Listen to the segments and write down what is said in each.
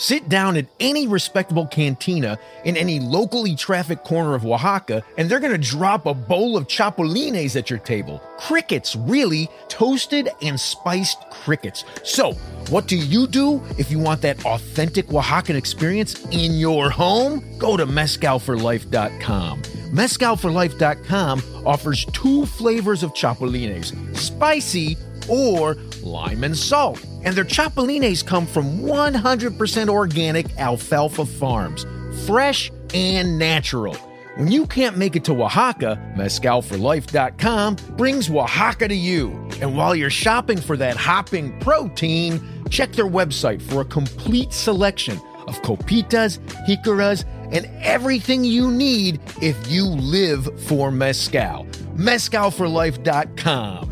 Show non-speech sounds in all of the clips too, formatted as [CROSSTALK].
Sit down at any respectable cantina in any locally trafficked corner of Oaxaca, and they're going to drop a bowl of chapulines at your table. Crickets, really, toasted and spiced crickets. So, what do you do if you want that authentic Oaxacan experience in your home? Go to mezcalforlife.com. Mezcalforlife.com offers two flavors of chapulines spicy or lime and salt. And their chapulines come from 100% organic alfalfa farms, fresh and natural. When you can't make it to Oaxaca, mezcalforlife.com brings Oaxaca to you. And while you're shopping for that hopping protein, check their website for a complete selection of copitas, jicaras, and everything you need if you live for mezcal. Mezcalforlife.com.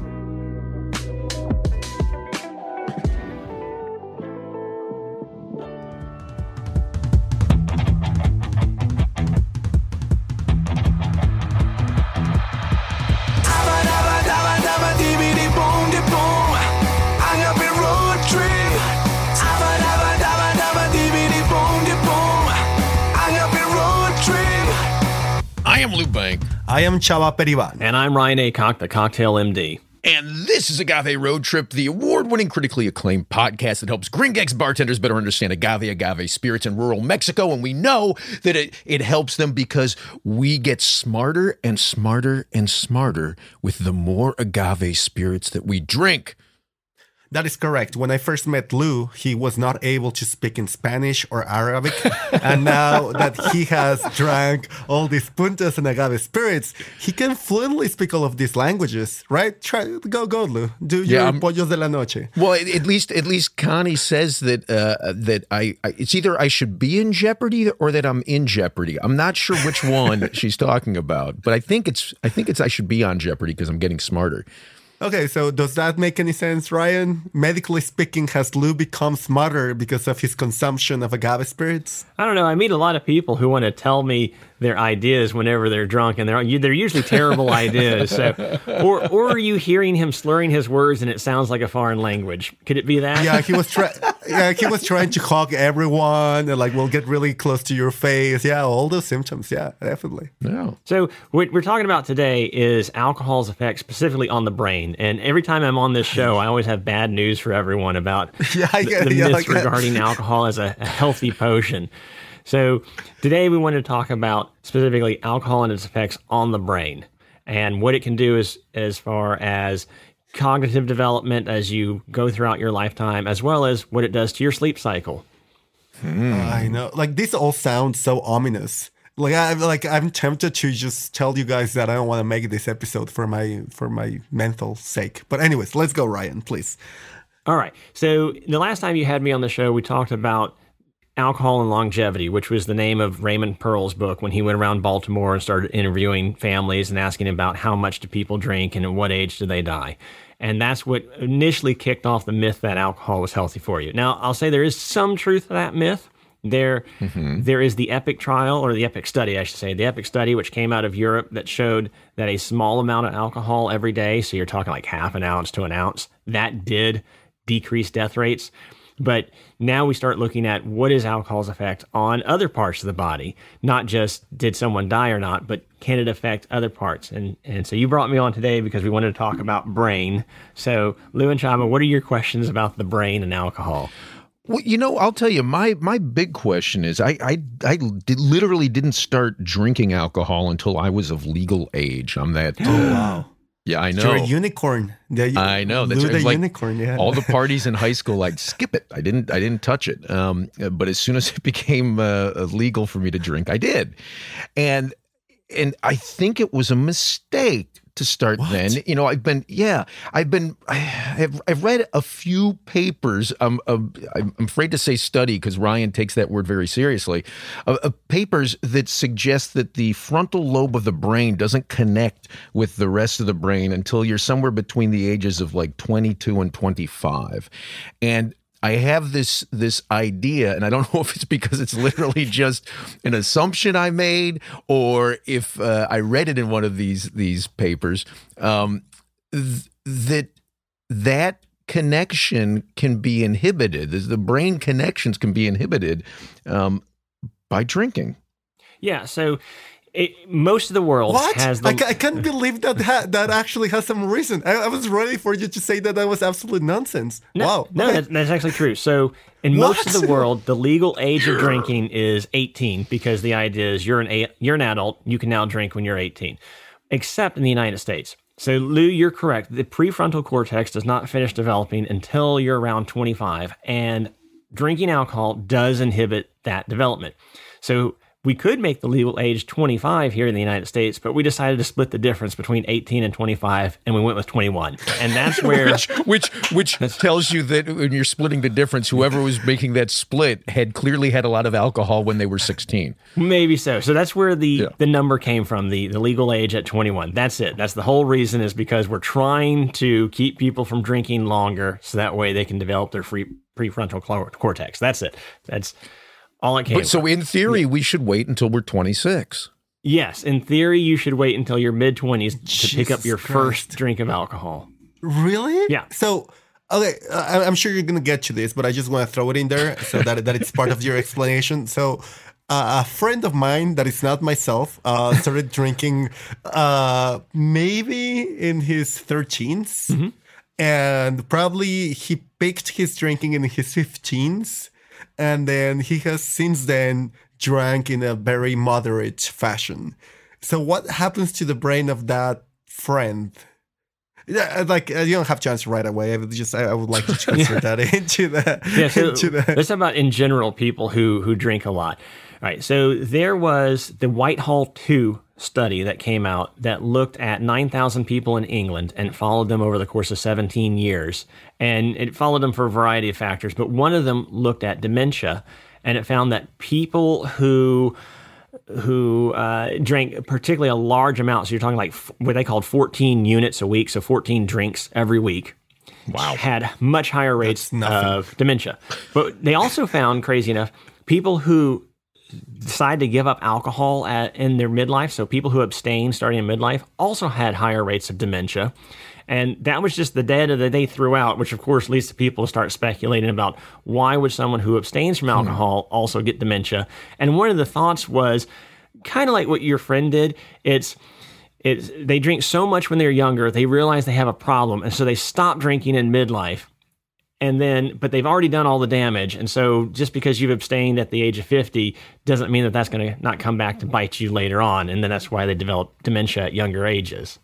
I am Chava Periban. And I'm Ryan Aycock, the Cocktail MD. And this is Agave Road Trip, the award winning, critically acclaimed podcast that helps Gringex bartenders better understand agave, agave spirits in rural Mexico. And we know that it, it helps them because we get smarter and smarter and smarter with the more agave spirits that we drink. That is correct. When I first met Lou, he was not able to speak in Spanish or Arabic. [LAUGHS] and now that he has drank all these puntas and agave spirits, he can fluently speak all of these languages, right? Try go go Lou. Do Yeah, your I'm- pollos de la noche. Well, at at least at least Connie says that uh, that I, I it's either I should be in jeopardy or that I'm in jeopardy. I'm not sure which one [LAUGHS] she's talking about, but I think it's I think it's I should be on jeopardy because I'm getting smarter. Okay, so does that make any sense, Ryan? Medically speaking, has Lou become smarter because of his consumption of agave spirits? I don't know. I meet a lot of people who want to tell me their ideas whenever they're drunk, and they're they're usually terrible ideas. So, or or are you hearing him slurring his words and it sounds like a foreign language? Could it be that? Yeah, he was [LAUGHS] trying. yeah, he was trying to hug everyone and like we'll get really close to your face. Yeah, all those symptoms. Yeah, definitely. No. So what we're talking about today is alcohol's effect specifically on the brain. And every time I'm on this show, I always have bad news for everyone about [LAUGHS] Yeah, I the, get- the yeah, myths I get- regarding alcohol as a, a healthy potion. So today we want to talk about specifically alcohol and its effects on the brain and what it can do as as far as cognitive development as you go throughout your lifetime, as well as what it does to your sleep cycle. Hmm. I know. Like this all sounds so ominous. Like I'm like I'm tempted to just tell you guys that I don't want to make this episode for my for my mental sake. But anyways, let's go, Ryan, please. All right. So the last time you had me on the show, we talked about alcohol and longevity, which was the name of Raymond Pearl's book when he went around Baltimore and started interviewing families and asking about how much do people drink and at what age do they die. And that's what initially kicked off the myth that alcohol was healthy for you. Now, I'll say there is some truth to that myth. There, mm-hmm. there is the EPIC trial, or the EPIC study, I should say, the EPIC study, which came out of Europe that showed that a small amount of alcohol every day, so you're talking like half an ounce to an ounce, that did decrease death rates. But now we start looking at what is alcohol's effect on other parts of the body, not just did someone die or not, but can it affect other parts? And and so you brought me on today because we wanted to talk about brain. So Lou and Chava, what are your questions about the brain and alcohol? Well, you know, I'll tell you my my big question is I I I did, literally didn't start drinking alcohol until I was of legal age. I'm that. [GASPS] Oh wow. Yeah, I know. You're a unicorn. The, I know. That's like unicorn. Yeah. all the [LAUGHS] parties in high school, I'd skip it. I didn't. I didn't touch it. Um, but as soon as it [LAUGHS] became uh, legal for me to drink, I did, and and I think it was a mistake to start What? then. You know, I've been, yeah, I've been, [SIGHS] I've, I've read a few papers. Um, of, I'm afraid to say study because Ryan takes that word very seriously. Of, of papers that suggest that the frontal lobe of the brain doesn't connect with the rest of the brain until you're somewhere between the ages of like 22 and 25, and I have this this idea, and I don't know [LAUGHS] if it's because it's literally just an assumption I made, or if uh, I read it in one of these these papers. Um, th- that that connection can be inhibited. The brain connections can be inhibited um, by drinking. Yeah, so it, most of the world What? has the I, I can't believe that ha- that actually has some reason. I, I was ready for you to say that that was absolute nonsense. No, wow. no, Okay. that's, that's actually true. So, in most of the world, the legal age of [GASPS] drinking is 18 because the idea is you're an a- you're an adult, you can now drink when you're 18, except in the United States. So, Lou, you're correct. The prefrontal cortex does not finish developing until you're around 25, and drinking alcohol does inhibit that development. So, we could make the legal age 25 here in the United States, but we decided to split the difference between 18 and 25, and we went with 21. And that's [LAUGHS] where which which tells you that when you're splitting the difference, whoever was making that split had clearly had a lot of alcohol when they were 16. Maybe so. So that's where the Yeah. the number came from, the the legal age at 21. That's it. That's the whole reason is because we're trying to keep people from drinking longer so that way they can develop their free prefrontal cortex. That's it. That's all it came But so in theory, we should wait until we're 26. Yes, in theory you should wait until your mid 20s to pick up Jesus your first drink of alcohol. Really? Yeah. So, okay, I- I'm sure you're gonna get to this, but I just want to throw it in there so that that it's part of your explanation. So, uh, a friend of mine that is not myself uh, started [LAUGHS] drinking, uh, maybe in his 13s, Mm-hmm. and probably he picked his drinking in his 15s, and then he has since then drank in a very moderate fashion. So, what happens to the brain of that friend? Yeah, like uh, you don't have to answer right away. I would just I, would like to [LAUGHS] answer that into the Yeah, so [LAUGHS] into the let's talk about in general people who who drink a lot. All right, so there was the Whitehall 2 study that came out that looked at 9,000 people in England and followed them over the course of 17 years. And it followed them for a variety of factors, but one of them looked at dementia and it found that people who who uh, drank particularly a large amount, so you're talking like f- what they called 14 units a week, so 14 drinks every week, Wow. had much higher rates of dementia. But they also found, crazy enough, people who decide to give up alcohol at, in their midlife, so people who abstain starting in midlife, also had higher rates of dementia. And that was just the data that they threw out, which of course leads to people to start speculating about why would someone who abstains from hmm. alcohol also get dementia. And one of the thoughts was kind of like what your friend did. It's it's they drink so much when they're younger, they realize they have a problem, and so they stop drinking in midlife. And then, but they've already done all the damage. And so, just because you've abstained at the age of 50 doesn't mean that that's going to not come back to bite you later on. And then that's why they develop dementia at younger ages.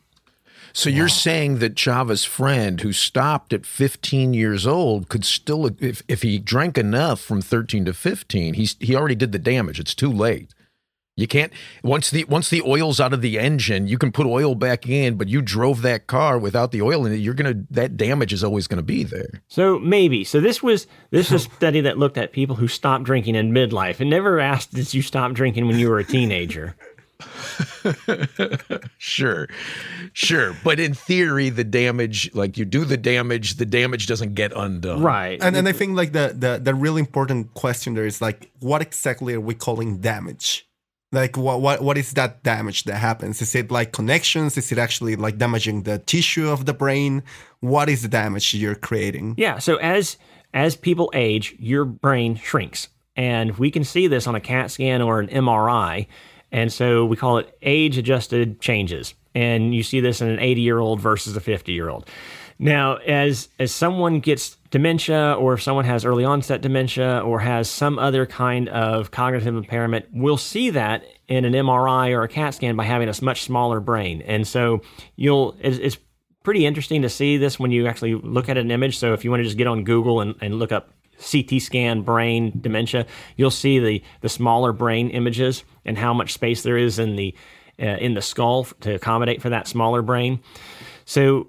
So you're saying that Chava's friend who stopped at 15 years old could still, if, if he drank enough from 13 to 15, he's he already did the damage. It's too late. You can't once the once the oil's out of the engine, you can put oil back in, but you drove that car without the oil in it. You're gonna that damage is always gonna be there. So maybe. So this was this was a study that looked at people who stopped drinking in midlife and never asked did you stop drinking when you were a teenager. [LAUGHS] Sure, sure, but in theory, the damage, like you do the damage, the damage doesn't get undone. Right. and and I think like the the the really important question there is like what exactly are we calling damage? Like what what what is that damage that happens? Is it like connections? Is it actually like damaging the tissue of the brain? What is the damage you're creating? Yeah. So as as people age, your brain shrinks. And we can see this on a CAT scan or an MRI. And so we call it age adjusted changes. And you see this in an 80 year old versus a 50 year old. Now, as as someone gets dementia, or if someone has early onset dementia, or has some other kind of cognitive impairment, we'll see that in an MRI or a CAT scan by having a much smaller brain. And so you'll it's, it's pretty interesting to see this when you actually look at an image. So if you want to just get on Google and, and look up CT scan brain dementia, you'll see the the smaller brain images and how much space there is in the uh, in the skull to accommodate for that smaller brain. So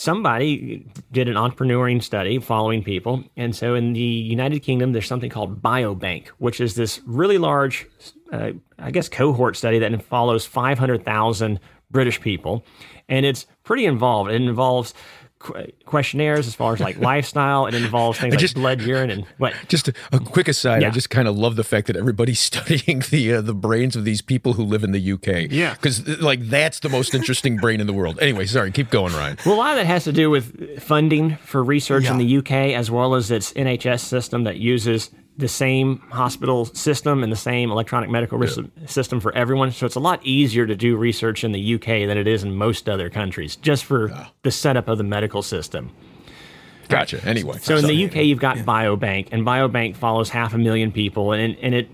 somebody did an entrepreneuring study following people. And so in the United Kingdom, there's something called Biobank, which is this really large, uh, I guess, cohort study that follows 500,000 British people. And it's pretty involved. It involves questionnaires as far as like [LAUGHS] lifestyle. It involves things like just, blood, urine, and what. Just a, a quick aside. Yeah. I just kind of love the fact that everybody's [LAUGHS] studying the uh, the brains of these people who live in the UK. Yeah, because uh, like that's the most interesting brain in the world. Anyway, sorry, keep going, Ryan. Well, a lot of that has to do with funding for research yeah. in the UK as well as its NHS system that uses the same hospital system and the same electronic medical yeah. system for everyone. So it's a lot easier to do research in the UK than it is in most other countries, just for the setup of the medical system. Gotcha. Anyway, so in the UK, you've got yeah. Biobank, and Biobank follows half a million people, and and it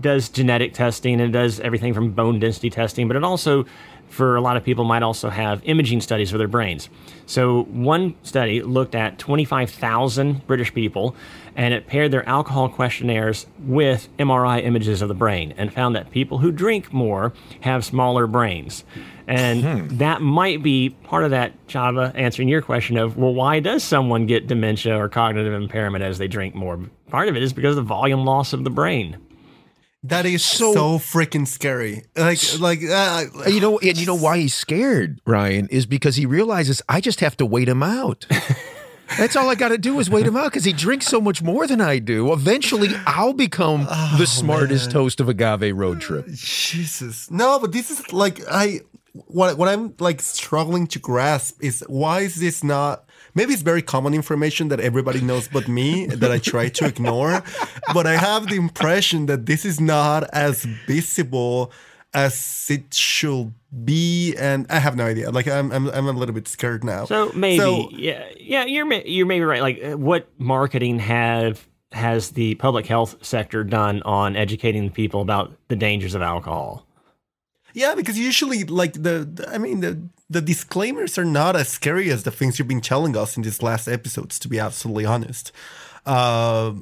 does genetic testing and it does everything from bone density testing, but it also for a lot of people might also have imaging studies for their brains. So one study looked at 25,000 British people and it paired their alcohol questionnaires with MRI images of the brain and found that people who drink more have smaller brains. And hmm. that might be part of that, Chava, answering your question of, well, why does someone get dementia or cognitive impairment as they drink more? Part of it is because of the volume loss of the brain. That is so, so freaking scary. Like, like uh, you know, and you know why he's scared, Ryan, is because he realizes I just have to wait him out. [LAUGHS] That's all I got to do is wait him out because he drinks so much more than I do. Eventually, I'll become oh, the smartest man. host of Agave Road Trip. Jesus, no, but this is like I what what I'm like struggling to grasp is why is this not maybe it's very common information that everybody knows but me that I try to ignore. But I have the impression that this is not as visible as it should be and i have no idea. Like i'm i'm, I'm a little bit scared now. So maybe. So, yeah yeah you're you're maybe right. Like uh, what marketing have has the public health sector done on educating people about the dangers of alcohol? Yeah because usually like the, the i mean the the disclaimers are not as scary as the things you've been telling us in these last episodes, to be absolutely honest. Uh,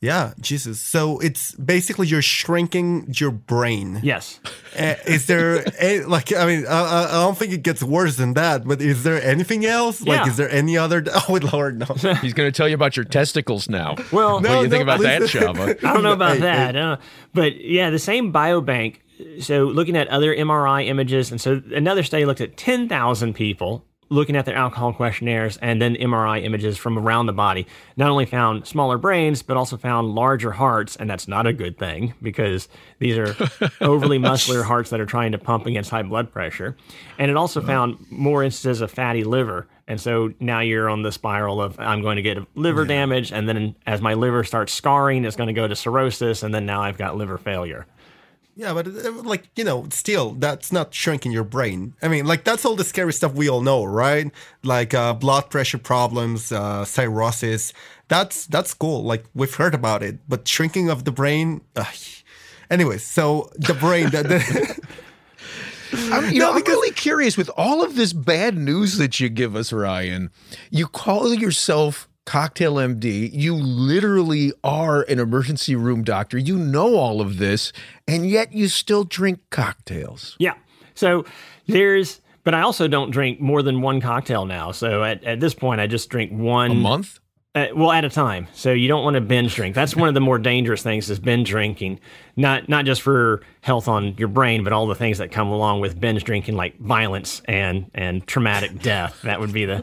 yeah, Jesus. So it's basically you're shrinking your brain. Yes. Uh, [LAUGHS] is there a, like I mean I, I, don't think it gets worse than that, but is there anything else? Like is there any other? [LAUGHS] Oh Lord, no. [LAUGHS] He's going to tell you about your testicles now. Well, no, what do you no, think about that, Chava? I don't know about hey, that, hey. Uh, but yeah, the same biobank so looking at other MRI images, and so another study looked at 10,000 people looking at their alcohol questionnaires and then MRI images from around the body. Not only found smaller brains, but also found larger hearts, and that's not a good thing because these are [LAUGHS] overly muscular hearts that are trying to pump against high blood pressure. And it also found more instances of fatty liver. And so now you're on the spiral of I'm going to get liver yeah. damage, and then as my liver starts scarring, it's going to go to cirrhosis, and then now I've got liver failure. Yeah, but uh, like you know, still that's not shrinking your brain. I mean, like that's all the scary stuff we all know, right? Like uh, blood pressure problems, uh, cirrhosis. That's that's cool. Like we've heard about it, but shrinking of the brain. Uh, anyways, so the brain. that. [LAUGHS] I'm, you no, know, I'm really curious with all of this bad news that you give us, Ryan. You call yourself Cocktail MD. You literally are an emergency room doctor. You know all of this, and yet you still drink cocktails. Yeah. So there's, but I also don't drink more than one cocktail now. So at, at this point, I just drink one a month. Uh, well, at a time. So you don't want to binge drink. That's one of the more dangerous things is binge drinking. Not not just for health on your brain, but all the things that come along with binge drinking, like violence and and traumatic death. That would be the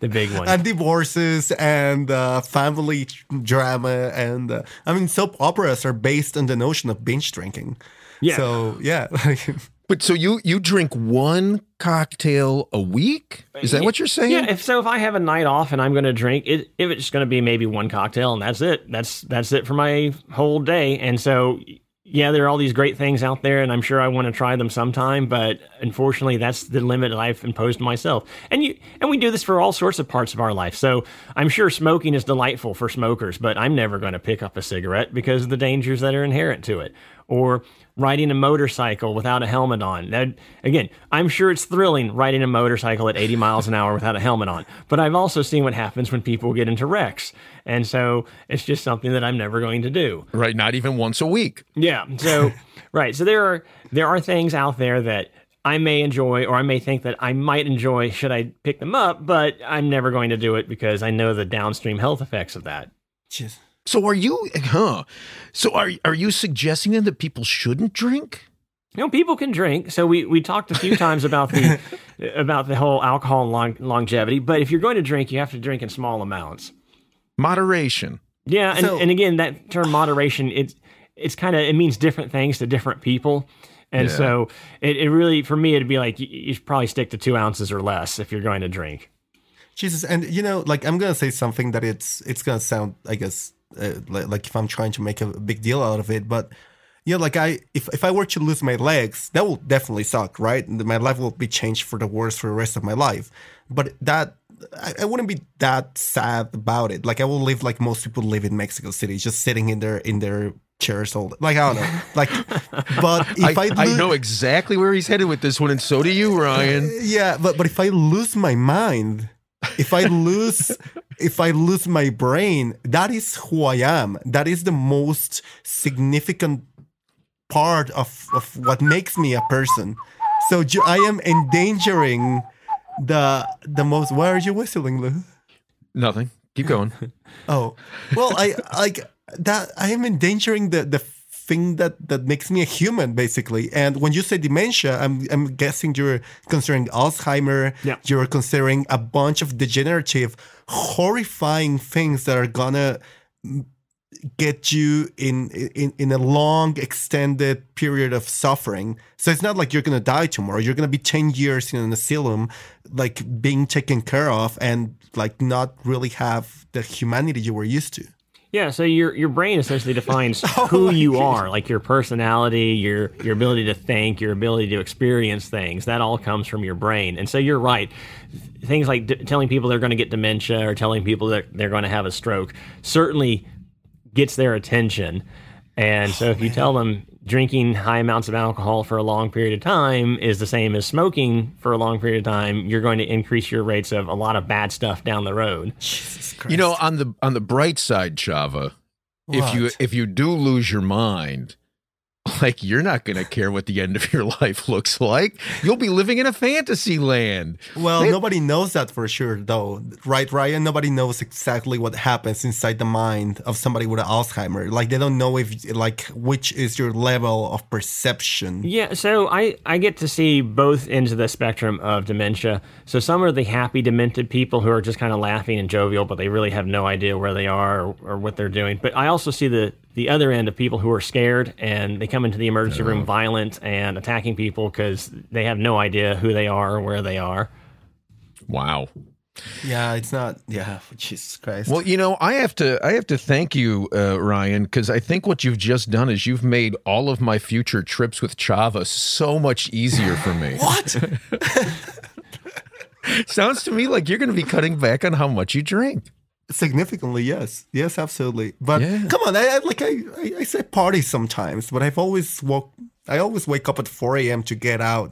the big one. And divorces and uh, family drama and uh, I mean soap operas are based on the notion of binge drinking. Yeah. So yeah. [LAUGHS] But so you you drink one cocktail a week? Is that what you're saying? Yeah. If so, if I have a night off and I'm going to drink, it, if it's going to be maybe one cocktail and that's it, that's that's it for my whole day. And so, yeah, there are all these great things out there, and I'm sure I want to try them sometime. But unfortunately, that's the limit that I've imposed myself. And you and we do this for all sorts of parts of our life. So I'm sure smoking is delightful for smokers, but I'm never going to pick up a cigarette because of the dangers that are inherent to it. Or riding a motorcycle without a helmet on. That, again, I'm sure it's thrilling riding a motorcycle at 80 miles an hour without a helmet on, but I've also seen what happens when people get into wrecks. And so it's just something that I'm never going to do. Right, not even once a week. Yeah. So, [LAUGHS] right. So there are there are things out there that I may enjoy or I may think that I might enjoy should I pick them up, but I'm never going to do it because I know the downstream health effects of that. Jeez. So are you huh? So are are you suggesting then that people shouldn't drink? You know, people can drink. So we, we talked a few [LAUGHS] times about the about the whole alcohol long, longevity. But if you're going to drink, you have to drink in small amounts. Moderation. Yeah, and, So- and again, that term moderation it's it's kind of it means different things to different people. And Yeah. so it, it really for me it'd be like you, you should probably stick to two ounces or less if you're going to drink. Jesus, and you know, like I'm gonna say something that it's it's gonna sound, I guess, uh, like, like if I'm trying to make a big deal out of it, but yeah, like I if if I were to lose my legs, that will definitely suck, right? My life will be changed for the worse for the rest of my life. But that I, I wouldn't be that sad about it. Like I will live like most people live in Mexico City, just sitting in their in their chairs all like I don't know, [LAUGHS] like. But if I, I, I know exactly where he's headed with this one, and so do you, Ryan. [LAUGHS] yeah, but but if I lose my mind, if I lose if I lose my brain, that is who I am. That is the most significant part of, of what makes me a person. So ju- I am endangering the the most why are you whistling, Lou? Nothing. Keep going. [LAUGHS] Oh, well, I like that. I am endangering the the thing that that makes me a human, basically. And when you say dementia, I'm I'm guessing you're considering Alzheimer. Yeah. You're considering a bunch of degenerative, horrifying things that are gonna get you in in in a long extended period of suffering so it's not like you're gonna die tomorrow you're gonna be 10 years in an asylum like being taken care of and like not really have the humanity you were used to Yeah, so your your brain essentially defines [LAUGHS] who you are, like your personality, your your ability to think, your ability to experience things. That all comes from your brain. And so you're right. Things like d- telling people they're going to get dementia or telling people that they're going to have a stroke certainly gets their attention. And so if you tell them drinking high amounts of alcohol for a long period of time is the same as smoking for a long period of time, you're going to increase your rates of a lot of bad stuff down the road. jesus christ You know, on the on the bright side, Chava, if you if you do lose your mind, [LAUGHS] like you're not going to care what the end of your [LAUGHS] life looks like. You'll be living in a fantasy land. well nobody knows that for sure though right ryan nobody knows exactly what happens inside the mind of somebody with alzheimer like they don't know if like which is your level of perception Yeah, so I, I get to see both ends of the spectrum of dementia. So some are the happy, demented people who are just kind of laughing and jovial, but they really have no idea where they are or, or what they're doing. But I also see the, the other end of people who are scared and they come into the emergency room violent and attacking people because they have no idea who they are or where they are. Wow. yeah it's not yeah [LAUGHS] jesus christ Well, you know, I have to I have to thank you, uh, Ryan, because I think what you've just done is you've made all of my future trips with Chava so much easier for me. [LAUGHS] what [LAUGHS] Sounds to me like you're going to be cutting back on how much you drink. Significantly, yes, yes, absolutely. But Yeah. come on, I, I like I, I I say party sometimes, but I've always woke. I always wake up at four a.m. to get out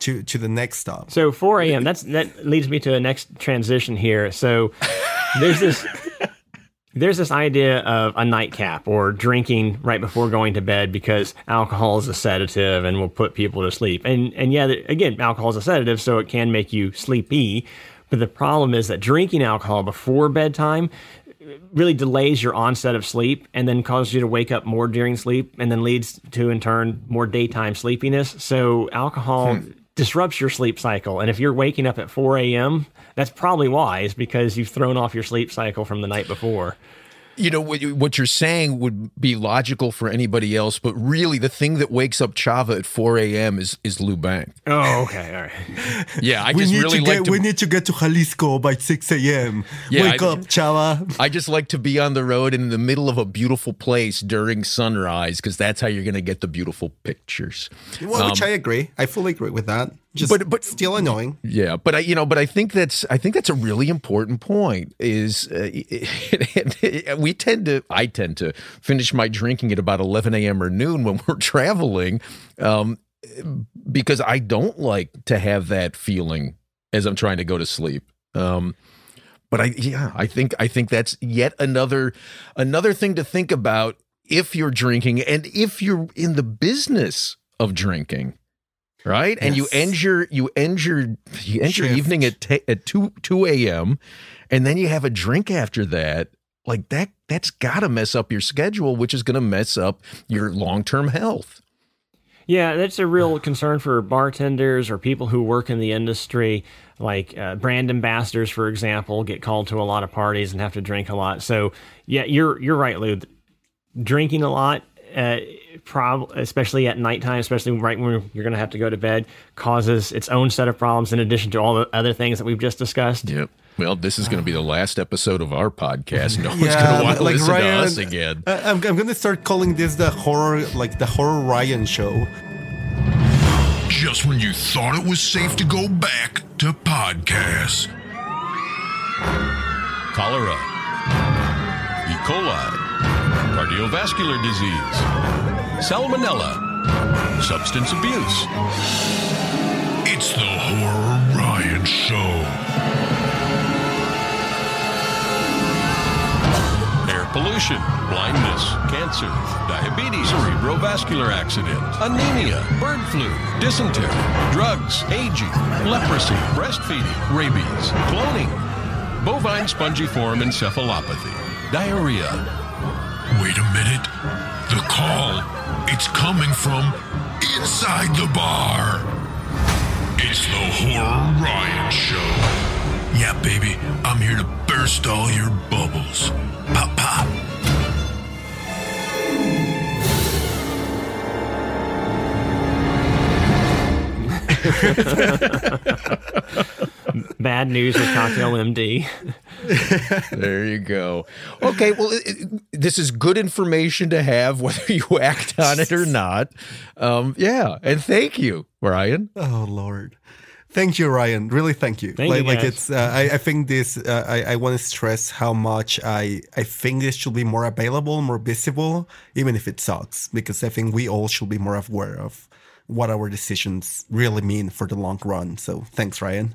to to the next stop. So 4 a.m. That's that leads me to a next transition here. So there's this there's this idea of a nightcap or drinking right before going to bed because alcohol is a sedative and will put people to sleep. And and yeah, again, alcohol is a sedative, so it can make you sleepy. But the problem is that drinking alcohol before bedtime really delays your onset of sleep and then causes you to wake up more during sleep and then leads to in turn more daytime sleepiness. So alcohol hmm. disrupts your sleep cycle. And if you're waking up at 4 a.m that's probably why is because you've thrown off your sleep cycle from the night before you know what, you- what you're saying would be logical for anybody else, but really the thing that wakes up Chava at 4 a.m. is is Lou Bank. Oh, okay, all right. [LAUGHS] Yeah, I we just need really to like get to. we need to get to Jalisco by 6 a.m. Yeah, Wake I- up, Chava. I just like to be on the road in the middle of a beautiful place during sunrise because that's how you're going to get the beautiful pictures. Well, which um, I agree. I fully agree with that. Just But- but- still annoying. Yeah, but I, you know, but I think that's I think that's a really important point. Is uh, [LAUGHS] we tend to I tend to finish my drinking at about 11 a.m. or noon when [LAUGHS] we're traveling, um, because I don't like to have that feeling as I'm trying to go to sleep. Um, but I yeah, I think I think that's yet another another thing to think about if you're drinking and if you're in the business of drinking right? And you end your you end your you end your evening at ta at two two a.m. and then you have a drink after that. Like that, that's got to mess up your schedule, which is going to mess up your long term health. Yeah, that's a real concern for bartenders or people who work in the industry. Like uh, brand ambassadors, for example, get called to a lot of parties and have to drink a lot. So, yeah, you're you're right, Lou. Drinking a lot, uh, prob- especially at nighttime, especially right when you're going to have to go to bed, causes its own set of problems. In addition to all the other things that we've just discussed. Yep. Well, this is going to be the last episode of our podcast. No one's going to want to like listen Ryan- to us again. I- I'm, I'm gonna start calling this the horror, like the horror Ryan show. Just when you thought it was safe to go back to podcasts. cholera, E. coli, cardiovascular disease, salmonella, substance abuse. It's the Horror Ryan Show. air pollution, blindness, cancer, diabetes, cerebrovascular accident, anemia, bird flu, dysentery, drugs, aging, leprosy, breastfeeding, rabies, cloning, bovine spongiform encephalopathy, diarrhea. Wait a minute. The call. It's coming from inside the bar. It's the Horror Ryan Show. Yeah, baby, I'm here to burst all your bubbles. Pop, pop. [LAUGHS] Bad news with Cocktail MD. There you go. Okay, well, it, it- this is good information to have, [LAUGHS] whether you act on it or not. Um, yeah, and thank you, Ryan. Oh Lord, thank you, Ryan. Really, thank you. Thank like, you, like guys. it's. Uh, I, I think this. Uh, I, I want to stress how much I. I think this should be more available, more visible, even if it sucks, because I think we all should be more aware of what our decisions really mean for the long run. So thanks, Ryan.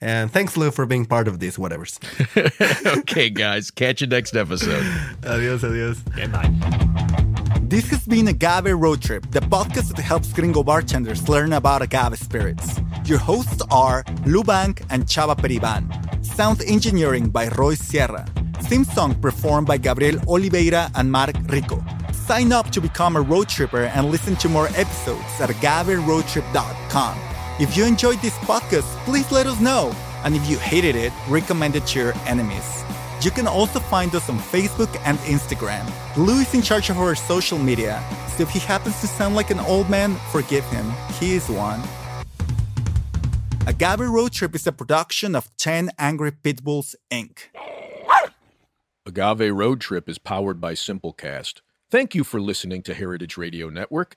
And thanks, Lou, for being part of this, whatever's. [LAUGHS] okay, guys, catch you next episode. adios, adios. Goodbye. This has been Agave Road Trip, the podcast that helps gringo bartenders learn about agave spirits. Your hosts are Lou Bank and Chava Periban. Sound engineering by Roy Sierra. Theme song performed by Gabriel Oliveira and Mark Rico. Sign up to become a road tripper and listen to more episodes at agaveroadtrip.com. If you enjoyed this podcast, please let us know. And if you hated it, recommend it to your enemies. You can also find us on Facebook and Instagram. Lou is in charge of our social media, so if he happens to sound like an old man, forgive him. He is one. Agave Road Trip is a production of 10 Angry Pitbulls, Inc. Agave Road Trip is powered by Simplecast. Thank you for listening to Heritage Radio Network.